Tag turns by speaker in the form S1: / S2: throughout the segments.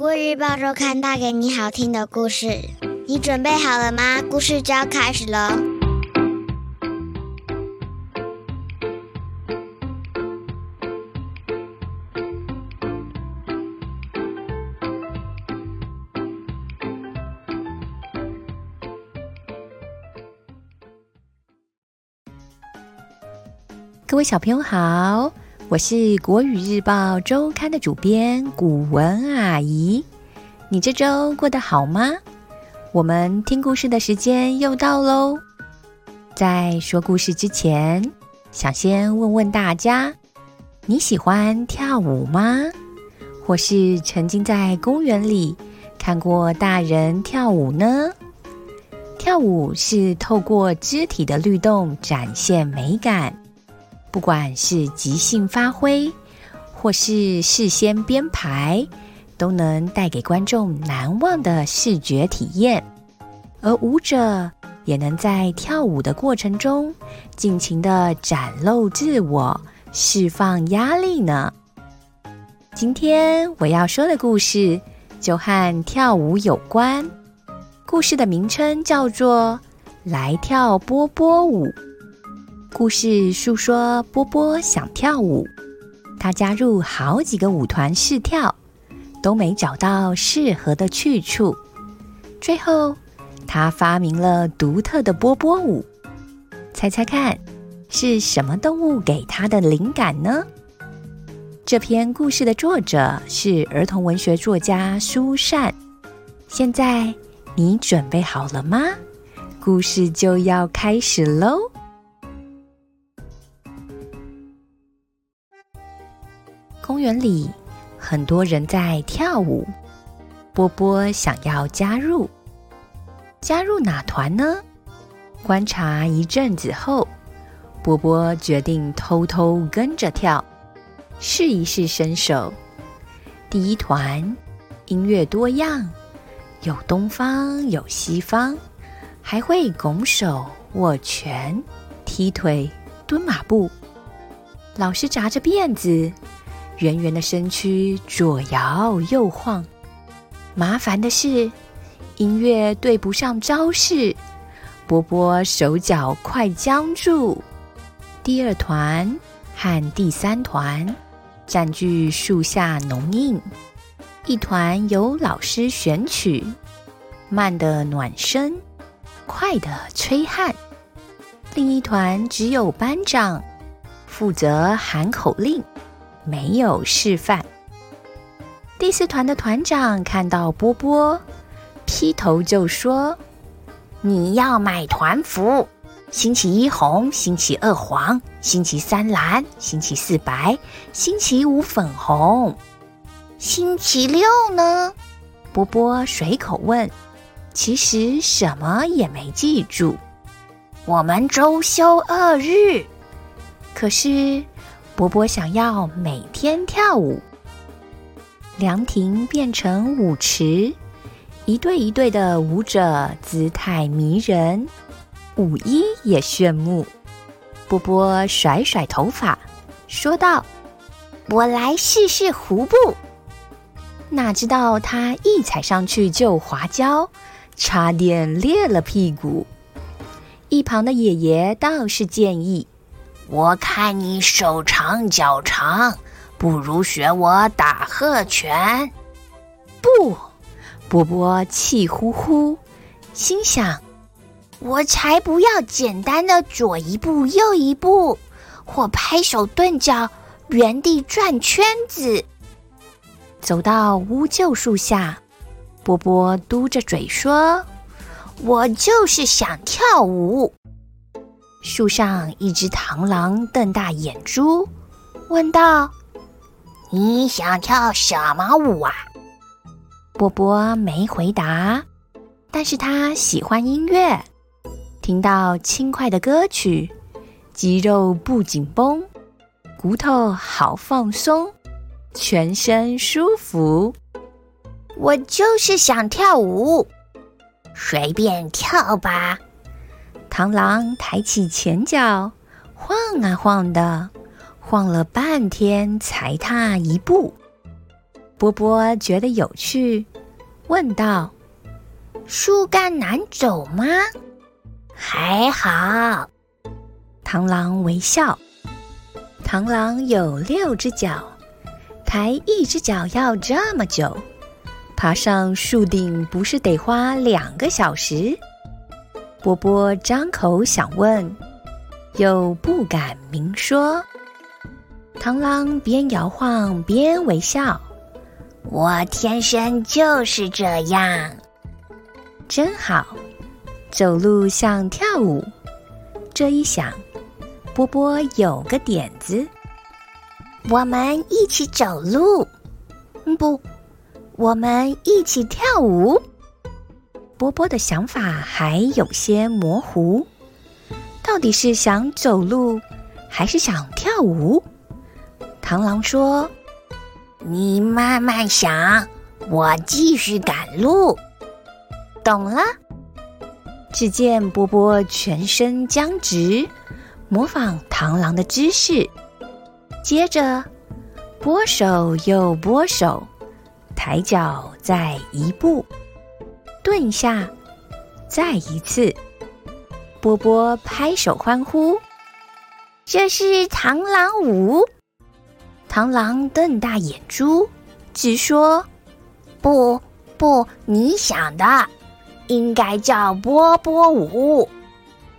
S1: 国日报周刊带给你好听的故事，你准备好了吗？故事就要开始喽！
S2: 各位小朋友好。我是国语日报周刊的主编古文阿姨，你这周过得好吗？我们听故事的时间又到喽。在说故事之前，想先问问大家：你喜欢跳舞吗？或是曾经在公园里看过大人跳舞呢？跳舞是透过肢体的律动展现美感。不管是即兴发挥，或是事先编排，都能带给观众难忘的视觉体验。而舞者也能在跳舞的过程中，尽情的展露自我，释放压力呢。今天我要说的故事就和跳舞有关，故事的名称叫做《来跳波波舞》。故事诉说波波想跳舞，他加入好几个舞团试跳，都没找到适合的去处。最后，他发明了独特的波波舞。猜猜看，是什么动物给他的灵感呢？这篇故事的作者是儿童文学作家苏珊。现在你准备好了吗？故事就要开始喽！公园里，很多人在跳舞。波波想要加入，加入哪团呢？观察一阵子后，波波决定偷偷跟着跳，试一试身手。第一团音乐多样，有东方，有西方，还会拱手、握拳、踢腿、蹲马步。老师扎着辫子。圆圆的身躯左摇右晃，麻烦的是音乐对不上招式，波波手脚快僵住。第二团和第三团占据树下浓荫，一团由老师选曲，慢的暖身，快的吹汗；另一团只有班长负责喊口令。没有示范。第四团的团长看到波波，劈头就说：“你要买团服，星期一红，星期二黄，星期三蓝，星期四白，星期五粉红，星期六呢？”波波随口问，其实什么也没记住。我们周休二日，可是。波波想要每天跳舞，凉亭变成舞池，一对一对的舞者姿态迷人，舞衣也炫目。波波甩甩头发，说道：“我来试试弧步。”哪知道他一踩上去就滑跤，差点裂了屁股。一旁的爷爷倒是建议。我看你手长脚长，不如学我打鹤拳。不，波波气呼呼，心想：我才不要简单的左一步右一步，或拍手顿脚，原地转圈子。走到乌桕树下，波波嘟着嘴说：“我就是想跳舞。”树上一只螳螂瞪大眼珠，问道：“你想跳什么舞啊？”波波没回答，但是他喜欢音乐，听到轻快的歌曲，肌肉不紧绷，骨头好放松，全身舒服。我就是想跳舞，随便跳吧。螳螂抬起前脚，晃啊晃的，晃了半天才踏一步。波波觉得有趣，问道：“
S3: 树干难走吗？”“
S4: 还好。”
S2: 螳螂微笑。螳螂有六只脚，抬一只脚要这么久，爬上树顶不是得花两个小时？波波张口想问，又不敢明说。螳螂边摇晃边微笑。
S4: 我天生就是这样，
S2: 真好。走路像跳舞。这一想，波波有个点子。
S3: 我们一起走路？不，我们一起跳舞。
S2: 波波的想法还有些模糊，到底是想走路，还是想跳舞？螳螂说：“
S4: 你慢慢想，我继续赶路。”
S2: 懂了。只见波波全身僵直，模仿螳螂的姿势。接着，拨手又拨手，抬脚再一步，顿下，再一次。波波拍手欢呼：“
S3: 这是螳螂舞！”
S2: 螳螂瞪大眼珠，直说：“
S4: 不不，你想的应该叫波波舞。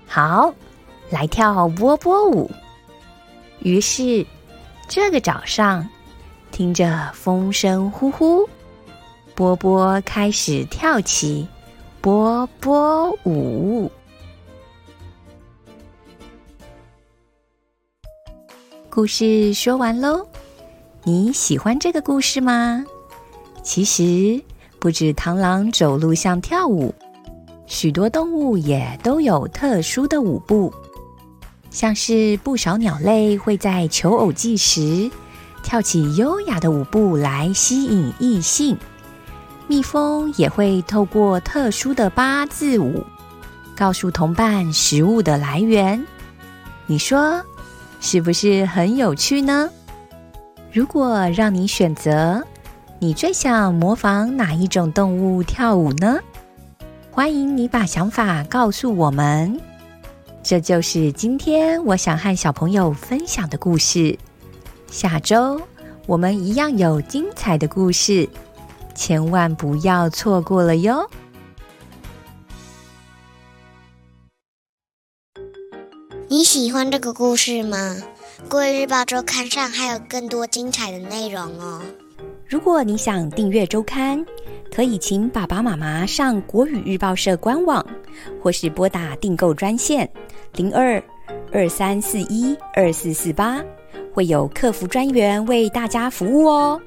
S2: 好，来跳波波舞。”于是，这个早上，听着风声呼呼，波波开始跳起波波舞。故事说完喽。你喜欢这个故事吗？其实不止螳螂走路像跳舞，许多动物也都有特殊的舞步。像是不少鸟类会在求偶季时跳起优雅的舞步来吸引异性，蜜蜂也会透过特殊的八字舞告诉同伴食物的来源。你说是不是很有趣呢？如果让你选择，你最想模仿哪一种动物跳舞呢？欢迎你把想法告诉我们。这就是今天我想和小朋友分享的故事。下周我们一样有精彩的故事，千万不要错过了哟！
S1: 你喜欢这个故事吗？国语日报周刊上还有更多精彩的内容哦。
S2: 如果你想订阅周刊，可以请爸爸妈妈上国语日报社官网，或是拨打订购专线零二二三四一二四四八，会有客服专员为大家服务哦。